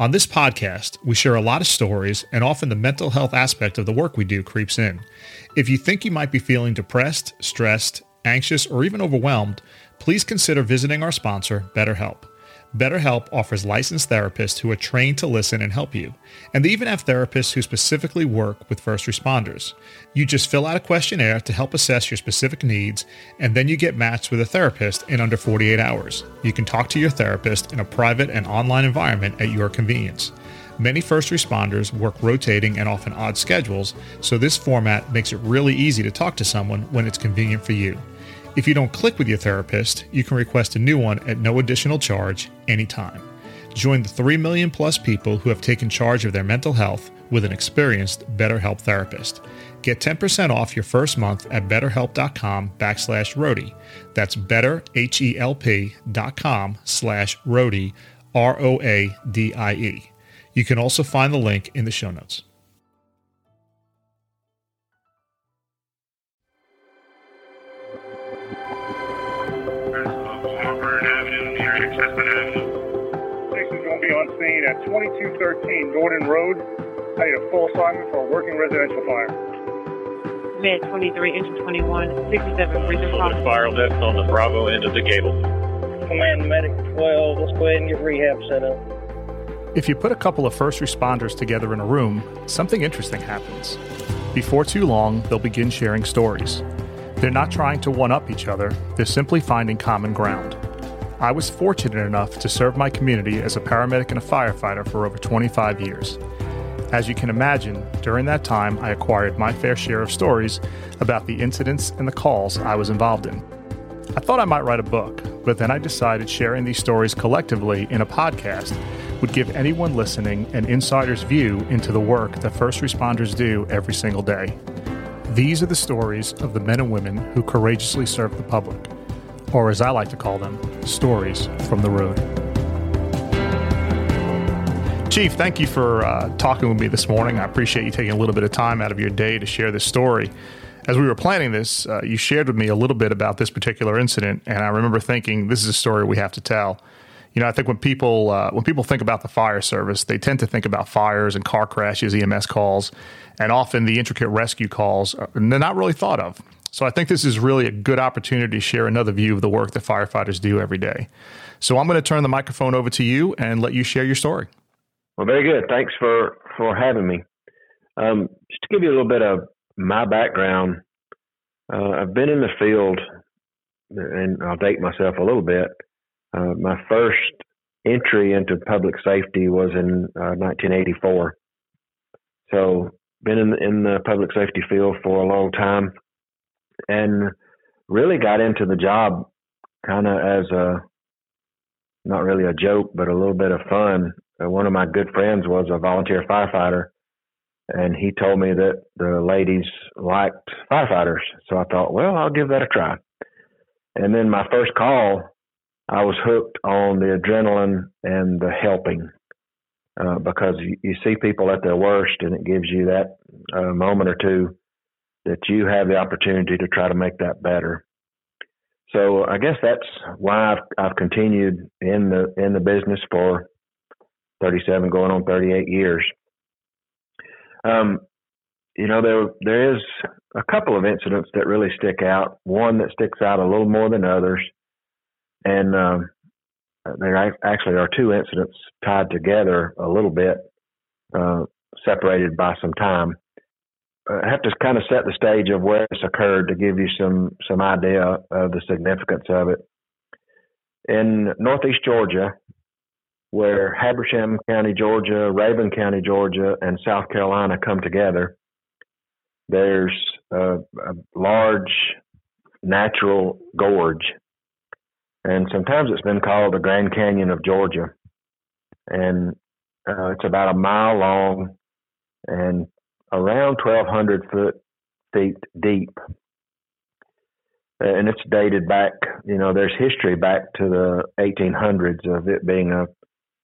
On this podcast, we share a lot of stories, and often the mental health aspect of the work we do creeps in. If you think you might be feeling depressed, stressed, anxious, or even overwhelmed, please consider visiting our sponsor, BetterHelp. BetterHelp offers licensed therapists who are trained to listen and help you. And they even have therapists who specifically work with first responders. You just fill out a questionnaire to help assess your specific needs, and then you get matched with a therapist in under 48 hours. You can talk to your therapist in a private and online environment at your convenience. Many first responders work rotating and often odd schedules, so this format makes it really easy to talk to someone when it's convenient for you. If you don't click with your therapist, you can request a new one at no additional charge anytime. Join the 3 million plus people who have taken charge of their mental health with an experienced BetterHelp therapist. Get 10% off your first month at betterhelp.com backslash Roadie. That's betterhelp.com slash Roadie, R-O-A-D-I-E. You can also find the link in the show notes. Scene at 2213 Gordon Road. I need a full assignment for a working residential fire. Med 23, Engine 21, 67, Bridger Cross. Spiral depth on the Bravo end of the gable. Command Medic 12, let's go ahead and get rehab set up. If you put a couple of first responders together in a room, something interesting happens. Before too long, they'll begin sharing stories. They're not trying to one up each other, they're simply finding common ground. I was fortunate enough to serve my community as a paramedic and a firefighter for over 25 years. As you can imagine, during that time, I acquired my fair share of stories about the incidents and the calls I was involved in. I thought I might write a book, but then I decided sharing these stories collectively in a podcast would give anyone listening an insider's view into the work that first responders do every single day. These are the stories of the men and women who courageously serve the public, or as I like to call them, stories from the road. Chief, thank you for uh, talking with me this morning. I appreciate you taking a little bit of time out of your day to share this story. As we were planning this, uh, you shared with me a little bit about this particular incident, and I remember thinking, this is a story we have to tell. You know, I think when people uh, when people think about the fire service, they tend to think about fires and car crashes, EMS calls, and often the intricate rescue calls are they're not really thought of. So I think this is really a good opportunity to share another view of the work that firefighters do every day. So I'm going to turn the microphone over to you and let you share your story. Well, very good. Thanks for for having me. Um, just to give you a little bit of my background, uh, I've been in the field, and I'll date myself a little bit. Uh, my first entry into public safety was in uh, 1984. So, been in in the public safety field for a long time, and really got into the job kind of as a not really a joke, but a little bit of fun. Uh, one of my good friends was a volunteer firefighter, and he told me that the ladies liked firefighters. So I thought, well, I'll give that a try. And then my first call, I was hooked on the adrenaline and the helping uh, because you, you see people at their worst, and it gives you that uh, moment or two that you have the opportunity to try to make that better. So I guess that's why I've, I've continued in the in the business for 37, going on 38 years. Um, you know, there there is a couple of incidents that really stick out. One that sticks out a little more than others, and um, there actually are two incidents tied together a little bit, uh, separated by some time. I have to kind of set the stage of where this occurred to give you some some idea of the significance of it. In Northeast Georgia, where Habersham County, Georgia, Rabun County, Georgia, and South Carolina come together, there's a, a large natural gorge, and sometimes it's been called the Grand Canyon of Georgia, and uh, it's about a mile long and around 1,200 foot feet deep. And it's dated back, you know, there's history back to the 1800s of it being a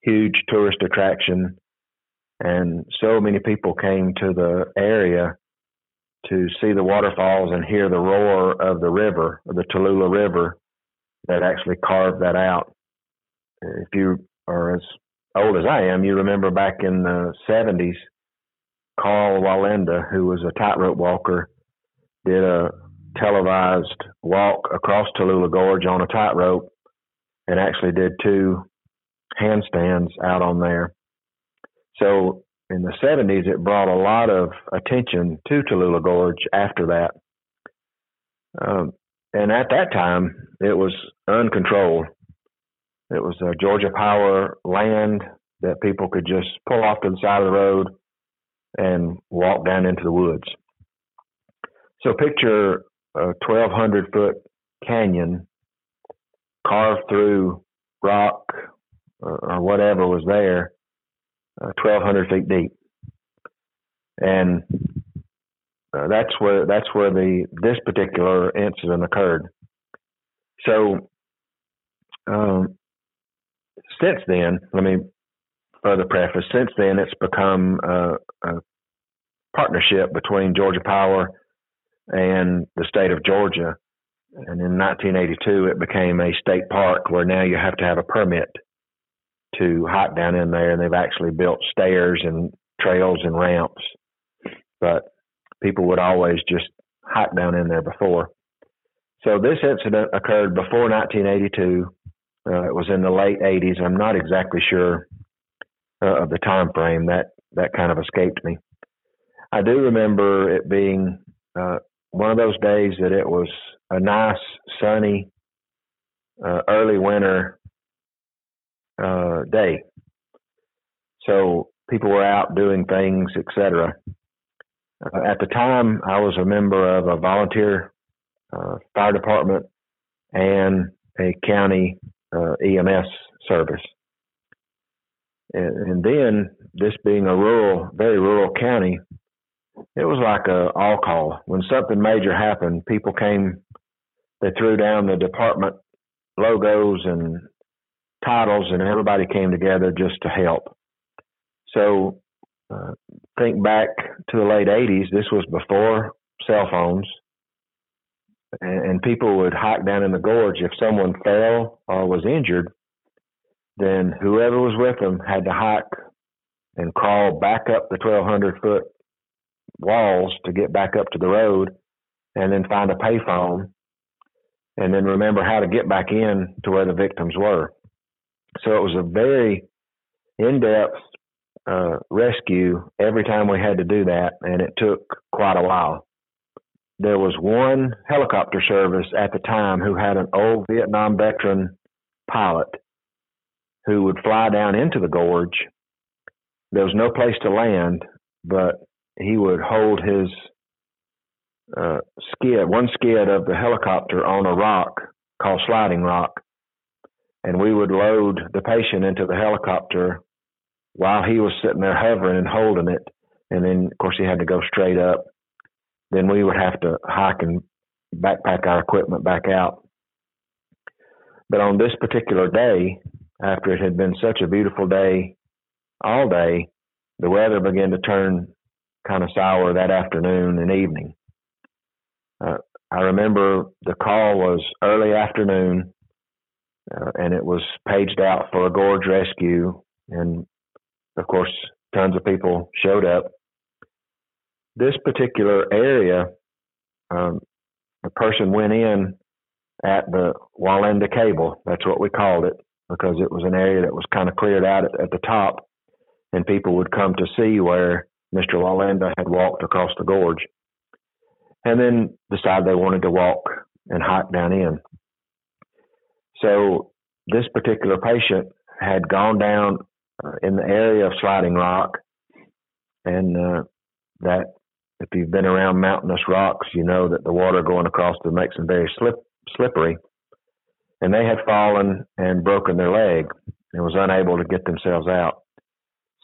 huge tourist attraction. And so many people came to the area to see the waterfalls and hear the roar of the river, the Tallulah River, that actually carved that out. If you are as old as I am, you remember back in the 70s, Karl Wallenda, who was a tightrope walker, did a televised walk across Tallulah Gorge on a tightrope and actually did two handstands out on there. So in the 70s, it brought a lot of attention to Tallulah Gorge after that. Um, and at that time, it was uncontrolled. It was Georgia Power land that people could just pull off to the side of the road and walk down into the woods. So picture a 1,200 foot canyon carved through rock or, whatever was there, uh, 1,200 feet deep, and uh, that's where that's where the this particular incident occurred. So um, since then, let me further preface. Since then, it's become a, a partnership between Georgia Power and the state of Georgia. And in 1982, it became a state park where now you have to have a permit to hike down in there. And they've actually built stairs and trails and ramps. But people would always just hike down in there before. So this incident occurred before 1982. Uh, it was in the late 80s. I'm not exactly sure uh, of the time frame. That that kind of escaped me. I do remember it being uh, one of those days that it was a nice, sunny, uh, early winter uh, day. So people were out doing things, etc. Uh, at the time, I was a member of a volunteer uh, fire department and a county uh, EMS service. And, and then, this being a rural, very rural county, it was like a all call. When something major happened, people came, they threw down the department logos and titles, and everybody came together just to help. So, uh, think back to the late 80s, this was before cell phones, and, and people would hike down in the gorge. If someone fell or was injured, then whoever was with them had to hike and crawl back up the 1,200 foot walls to get back up to the road and then find a payphone and then remember how to get back in to where the victims were. So it was a very in depth uh, rescue every time we had to do that, and it took quite a while. There was one helicopter service at the time who had an old Vietnam veteran pilot who would fly down into the gorge. There was no place to land, but he would hold his uh, skid, one skid of the helicopter on a rock called Sliding Rock, and we would load the patient into the helicopter while he was sitting there hovering and holding it. And then, of course, he had to go straight up. Then we would have to hike and backpack our equipment back out. But on this particular day, after it had been such a beautiful day all day, the weather began to turn kind of sour that afternoon and evening. Uh, I remember the call was early afternoon, uh, and it was paged out for a gorge rescue, and of course, tons of people showed up. This particular area, um, person went in at the Wallenda Cable. That's what we called it because it was an area that was kind of cleared out at, at the top, and people would come to see where Mr. Wallenda had walked across the gorge, and then decided they wanted to walk and hike down in. So this particular patient had gone down uh, in the area of Sliding Rock, and uh, that if you've been around mountainous rocks, you know that the water going across them makes them very slip, slippery. And they had fallen and broken their leg and was unable to get themselves out.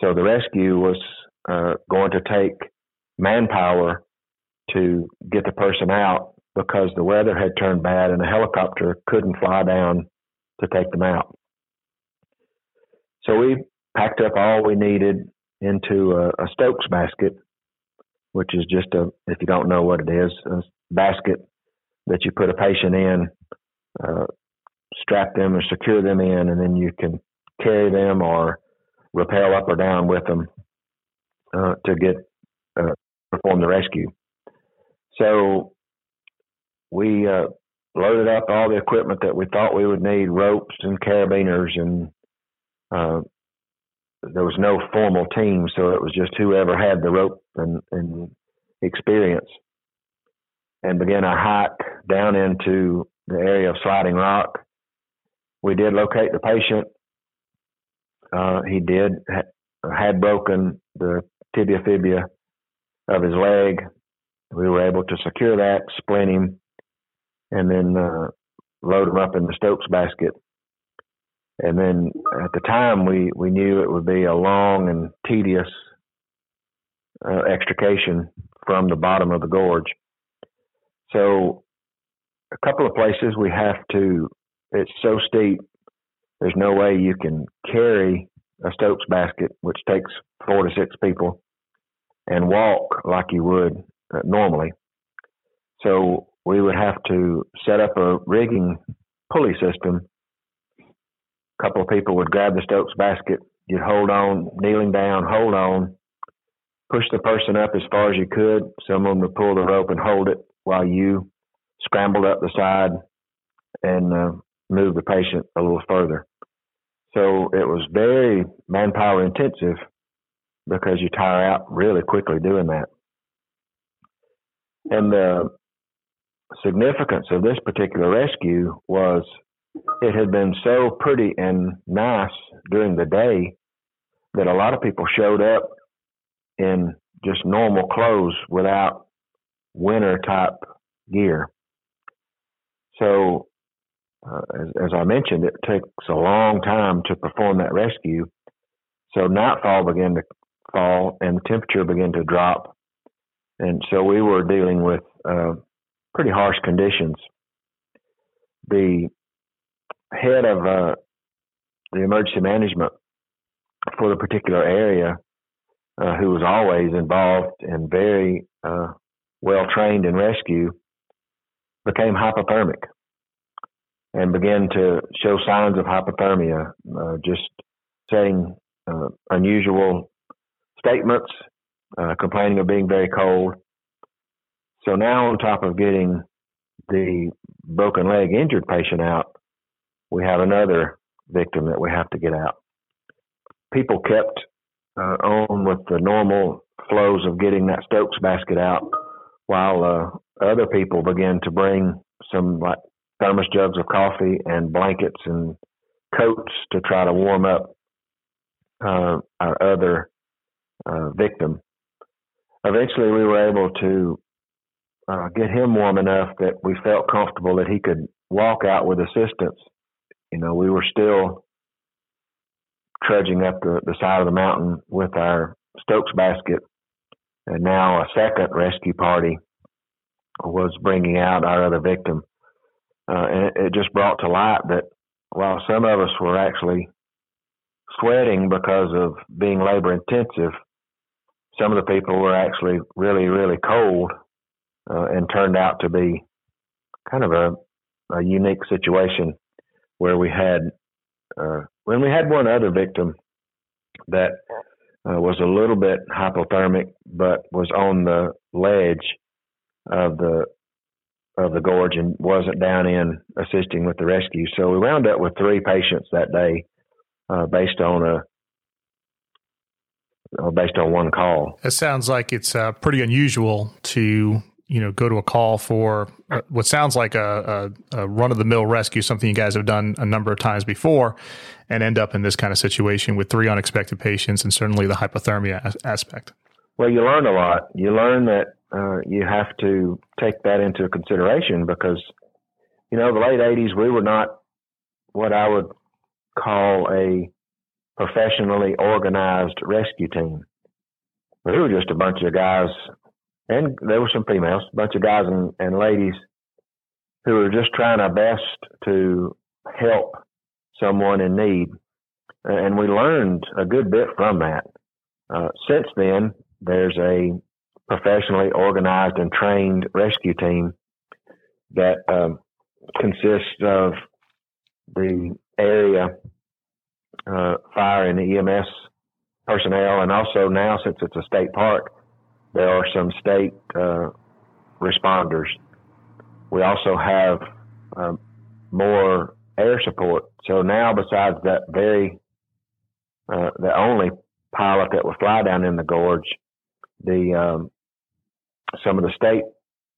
So the rescue was uh, going to take manpower to get the person out because the weather had turned bad and the helicopter couldn't fly down to take them out. So we packed up all we needed into a, a Stokes basket, which is just a, if you don't know what it is, a basket that you put a patient in, uh, strap them or secure them in, and then you can carry them or rappel up or down with them uh, to get uh, perform the rescue. So we uh, loaded up all the equipment that we thought we would need, ropes and carabiners, and uh, there was no formal team, so it was just whoever had the rope and, and experience. And began a hike down into the area of Sliding Rock. We did locate the patient. Uh, he did ha- had broken the tibia fibia of his leg. We were able to secure that, splint him, and then uh, load him up in the Stokes basket. And then at the time, we, we knew it would be a long and tedious uh, extrication from the bottom of the gorge. So, a couple of places we have to, it's so steep, there's no way you can carry a Stokes basket, which takes four to six people, and walk like you would uh, normally. So we would have to set up a rigging pulley system. A couple of people would grab the Stokes basket. You'd hold on, kneeling down, hold on, push the person up as far as you could. Someone would pull the rope and hold it while you scrambled up the side and uh, move the patient a little further. So it was very manpower intensive because you tire out really quickly doing that. And the significance of this particular rescue was it had been so pretty and nice during the day that a lot of people showed up in just normal clothes without winter type gear. So, uh, as, as, I mentioned, it takes a long time to perform that rescue. So nightfall began to fall and the temperature began to drop. And so we were dealing with uh, pretty harsh conditions. The head of uh, the emergency management for the particular area, uh, who was always involved and very uh, well trained in rescue, became hypothermic and began to show signs of hypothermia, uh, just saying uh, unusual statements, uh, complaining of being very cold. So now, on top of getting the broken leg injured patient out, we have another victim that we have to get out. People kept uh, on with the normal flows of getting that Stokes basket out, while uh, other people began to bring some like thermos jugs of coffee and blankets and coats to try to warm up uh, our other uh, victim. Eventually, we were able to uh, get him warm enough that we felt comfortable that he could walk out with assistance. You know, we were still trudging up the, the side of the mountain with our Stokes basket, and now a second rescue party was bringing out our other victim. Uh, and it, just brought to light that while some of us were actually sweating because of being labor intensive, some of the people were actually really, really cold uh, and turned out to be kind of a, a unique situation where we had uh, when we had one other victim that uh, was a little bit hypothermic, but was on the ledge of the of the gorge and wasn't down in assisting with the rescue. So we wound up with three patients that day, uh, based on a uh, based on one call. It sounds like it's uh, pretty unusual to you know go to a call for uh, what sounds like a, a, a run of the mill rescue, something you guys have done a number of times before, and end up in this kind of situation with three unexpected patients and certainly the hypothermia as- aspect. Well, you learn a lot. You learn that uh, you have to take that into consideration because you know the late '80s we were not what I would call a professionally organized rescue team. We were just a bunch of guys and there were some females, a bunch of guys and, and ladies who were just trying our best to help someone in need. And we learned a good bit from that. Uh, since then, there's a professionally organized and trained rescue team that um, consists of the area uh, fire and EMS personnel, and also now since it's a state park, there are some state uh, responders. We also have um, more air support. So now, besides that very uh, the only pilot that would fly down in the gorge, the um, some of the state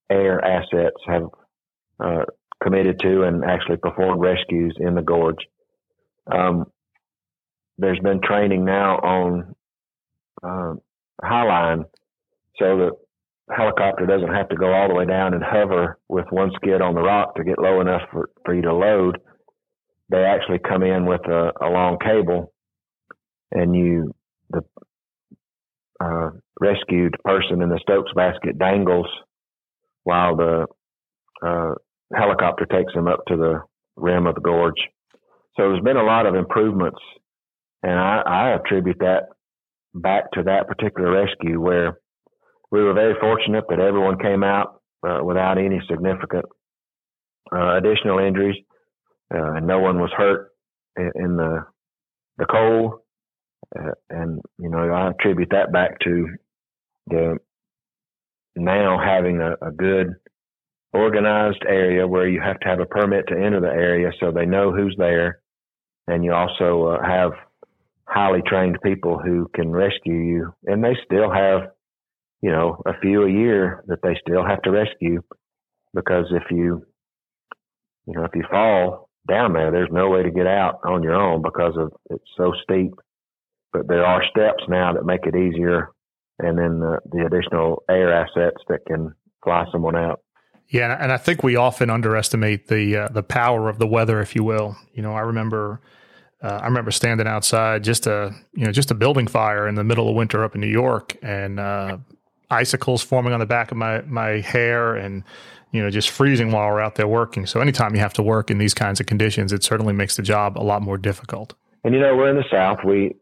air assets have uh, committed to and actually performed rescues in the gorge. Um, there's been training now on uh, highline so the helicopter doesn't have to go all the way down and hover with one skid on the rock to get low enough for, for you to load. They actually come in with a, a long cable and you, the uh, rescued person in the Stokes basket dangles while the uh, helicopter takes them up to the rim of the gorge. So there's been a lot of improvements, and I, I attribute that back to that particular rescue where we were very fortunate that everyone came out uh, without any significant uh, additional injuries, uh, and no one was hurt in, in the the cold. Uh, and you know, I attribute that back to the now having a, a good organized area where you have to have a permit to enter the area so they know who's there. And you also uh, have highly trained people who can rescue you. And they still have, you know, a few a year that they still have to rescue because if you, you know, if you fall down there, there's no way to get out on your own because of it's so steep. But there are steps now that make it easier and then the, the additional air assets that can fly someone out. Yeah, and I think we often underestimate the uh, the power of the weather, if you will. You know, I remember uh, I remember standing outside just a you know just a building fire in the middle of winter up in New York, and uh, icicles forming on the back of my my hair, and you know just freezing while we're out there working. So anytime you have to work in these kinds of conditions, it certainly makes the job a lot more difficult. And you know, we're in the South. We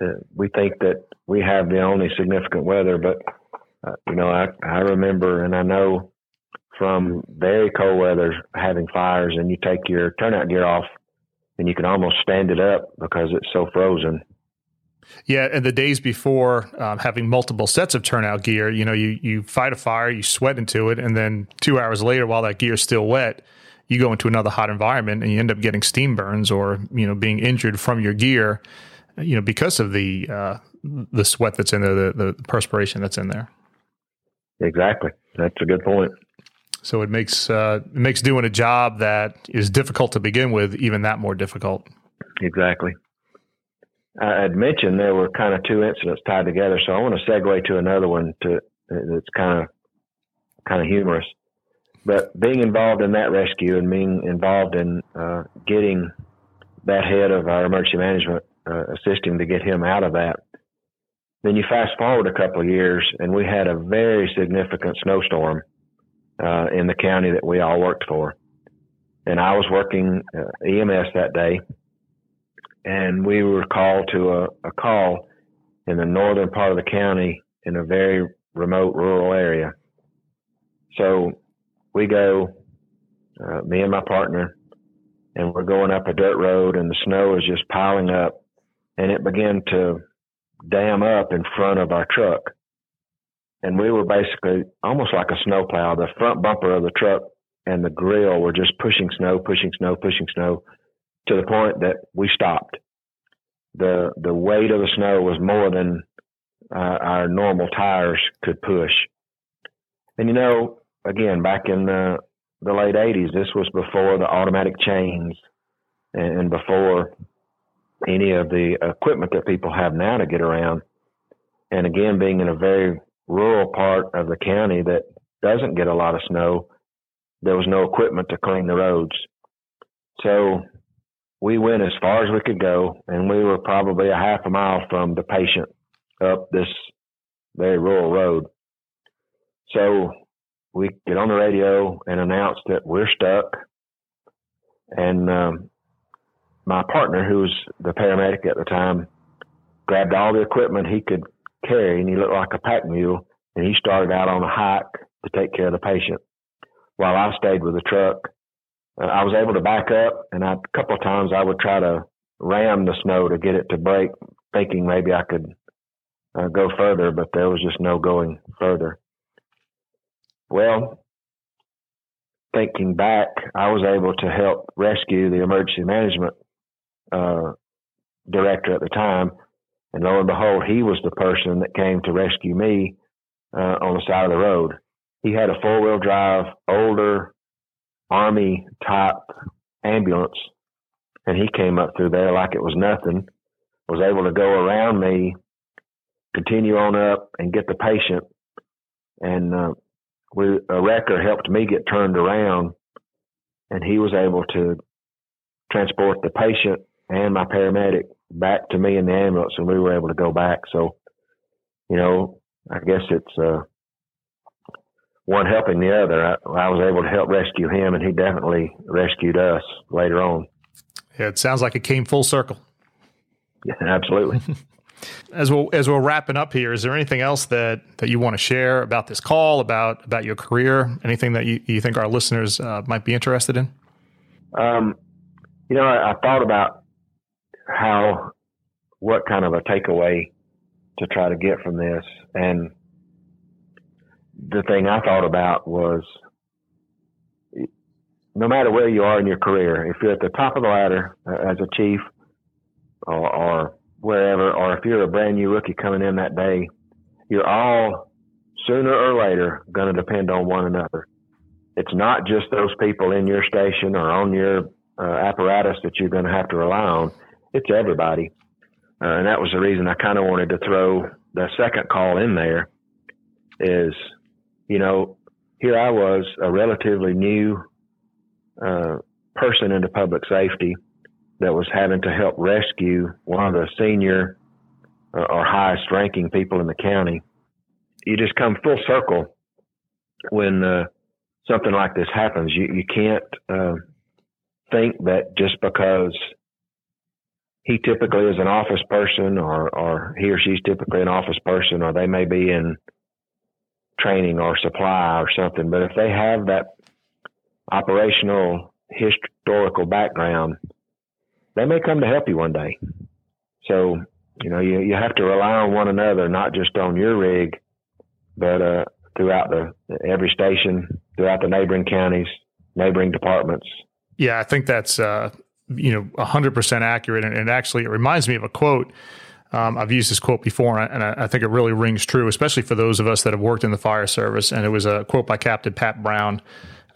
uh, we think that we have the only significant weather, but uh, you know, I I remember, and I know from very cold weather having fires, and you take your turnout gear off, and you can almost stand it up because it's so frozen. Yeah, and the days before um, having multiple sets of turnout gear, you know, you you fight a fire, you sweat into it, and then two hours later, while that gear is still wet, you go into another hot environment, and you end up getting steam burns or you know being injured from your gear, you know, because of the uh, the sweat that's in there, the, the perspiration that's in there. Exactly, that's a good point. So it makes uh, it makes doing a job that is difficult to begin with even that more difficult. Exactly. I had mentioned there were kind of two incidents tied together, so I want to segue to another one to that's kind of kind of humorous. But being involved in that rescue and being involved in uh, getting that head of our emergency management, uh, assisting to get him out of that. Then you fast forward a couple of years, and we had a very significant snowstorm uh, in the county that we all worked for. And I was working uh, EMS that day, and we were called to a, a call in the northern part of the county in a very remote rural area. So we go, uh, me and my partner, and we're going up a dirt road, and the snow is just piling up, and it began to dam up in front of our truck and we were basically almost like a snowplow. The front bumper of the truck and the grill were just pushing snow, pushing snow, pushing snow to the point that we stopped. The the weight of the snow was more than uh, our normal tires could push. And you know, again, back in the the late '80s, this was before the automatic chains and before any of the equipment that people have now to get around. And again, being in a very rural part of the county that doesn't get a lot of snow, there was no equipment to clean the roads. So we went as far as we could go, and we were probably a half a mile from the patient up this very rural road. So we get on the radio and announce that we're stuck. And um, my partner, who was the paramedic at the time, grabbed all the equipment he could carry, and he looked like a pack mule. And he started out on a hike to take care of the patient, while I stayed with the truck. Uh, I was able to back up, and I, a couple of times I would try to ram the snow to get it to break thinking maybe I could uh, go further, but there was just no going further. Well, thinking back, I was able to help rescue the emergency management uh, director at the time. And lo and behold, he was the person that came to rescue me uh, on the side of the road. He had a four wheel drive, older Army type ambulance, and he came up through there like it was nothing, was able to go around me, continue on up, and get the patient. And uh, we, a wrecker helped me get turned around, and he was able to transport the patient and my paramedic back to me in the ambulance, and we were able to go back. So, you know, I guess it's uh, one helping the other. I, I was able to help rescue him, and he definitely rescued us later on. Yeah, it sounds like it came full circle. Yeah, absolutely. as we'll as we're wrapping up here, is there anything else that that you want to share about this call, about about your career, anything that you, you think our listeners uh, might be interested in? Um, you know, I, I thought about how what kind of a takeaway to try to get from this, and the thing I thought about was no matter where you are in your career, if you're at the top of the ladder uh, as a chief or, or wherever, or if you're a brand new rookie coming in that day, you're all sooner or later going to depend on one another. It's not just those people in your station or on your uh, apparatus that you're going to have to rely on. It's everybody. Uh, and that was the reason I kind of wanted to throw the second call in there is, you know, here I was a relatively new uh, person into public safety that was having to help rescue one of the senior uh, or highest ranking people in the county. You just come full circle when uh, something like this happens. You you can't uh, think that just because he typically is an office person or or he or she's typically an office person or they may be in training or supply or something, but if they have that operational historical background, they may come to help you one day. So, you know, you, you have to rely on one another, not just on your rig, but uh, throughout the every station, throughout the neighboring counties, neighboring departments. Yeah, I think that's uh, you know hundred percent accurate, and, and, actually, it reminds me of a quote. Um, I've used this quote before, and I, I, think it really rings true, especially for those of us that have worked in the fire service. And it was a quote by Captain Pat Brown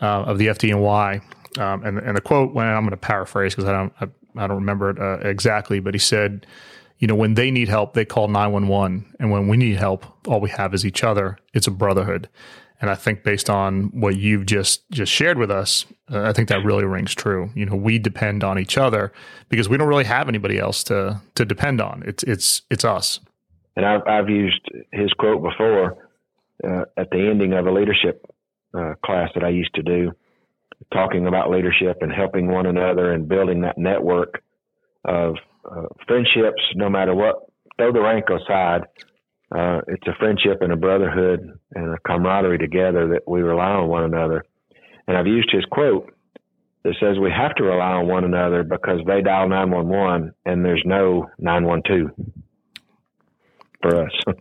uh, of the FDNY, um, and and the quote, when I'm going to paraphrase because I don't I, I don't remember it uh, exactly, but he said, you know, when they need help, they call 911. And when we need help, all we have is each other. It's a brotherhood. And I think based on what you've just just shared with us, uh, I think that really rings true. You know, we depend on each other because we don't really have anybody else to to depend on. It's it's it's us. And I've I've used his quote before uh, at the ending of a leadership uh, class that I used to do talking about leadership and helping one another and building that network of uh, friendships, no matter what, throw the rank aside. Uh, it's a friendship and a brotherhood and a camaraderie together that we rely on one another. And I've used his quote that says we have to rely on one another because they dial 911 and there's no 912 for us.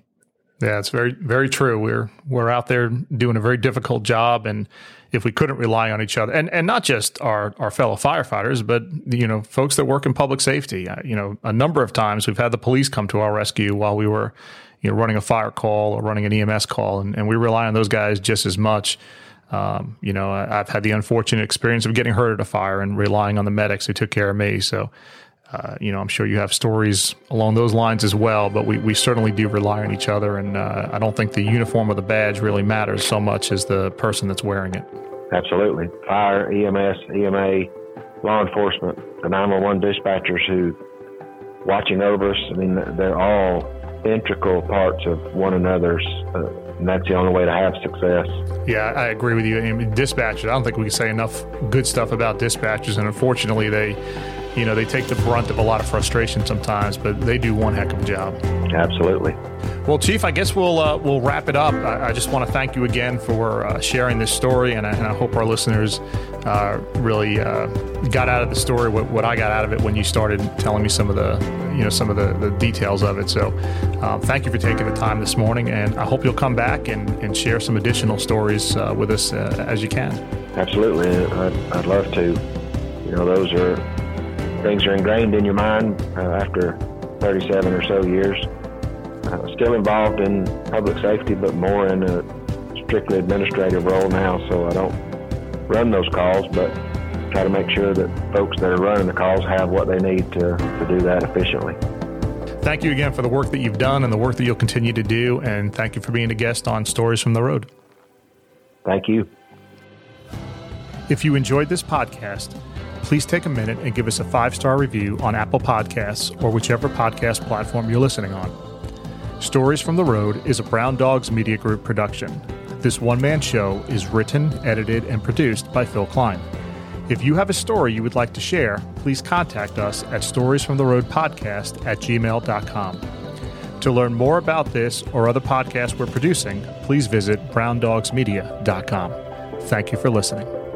Yeah, it's very very true. We're we're out there doing a very difficult job, and if we couldn't rely on each other, and and not just our our fellow firefighters, but you know folks that work in public safety. You know, a number of times we've had the police come to our rescue while we were you know running a fire call or running an EMS call, and, and we rely on those guys just as much. Um, you know, I, have had the unfortunate experience of getting hurt at a fire and relying on the medics who took care of me. So uh, you know, I'm sure you have stories along those lines as well, but we, we certainly do rely on each other. And uh, I don't think the uniform or the badge really matters so much as the person that's wearing it. Absolutely. Fire, EMS, EMA, law enforcement, the 911 dispatchers who watching over us. I mean, they're all integral parts of one another's, uh, and that's the only way to have success. Yeah, I agree with you. I mean, dispatchers, I don't think we can say enough good stuff about dispatchers, and unfortunately, they you know, they take the brunt of a lot of frustration sometimes, but they do one heck of a job. Absolutely. Well, Chief, I guess we'll uh, we'll wrap it up. I, I just want to thank you again for uh, sharing this story, and I, and I hope our listeners uh, really uh, got out of the story what, what I got out of it when you started telling me some of the you know some of the, the details of it. So, um, thank you for taking the time this morning, and I hope you'll come back and, and share some additional stories uh, with us uh, as you can. Absolutely, I'd, I'd love to. You know, those are things are ingrained in your mind after 37 or so years uh, still involved in public safety, but more in a strictly administrative role now. So I don't run those calls, but try to make sure that folks that are running the calls have what they need to, to do that efficiently. Thank you again for the work that you've done and the work that you'll continue to do. And thank you for being a guest on Stories from the Road. Thank you. If you enjoyed this podcast, please take a minute and give us a five star review on Apple Podcasts or whichever podcast platform you're listening on. Stories from the Road is a Brown Dogs Media Group production. This one man show is written, edited, and produced by Phil Klein. If you have a story you would like to share, please contact us at storiesfromtheroadpodcast at gmail.com. To learn more about this or other podcasts we're producing, please visit browndogsmedia.com. Thank you for listening.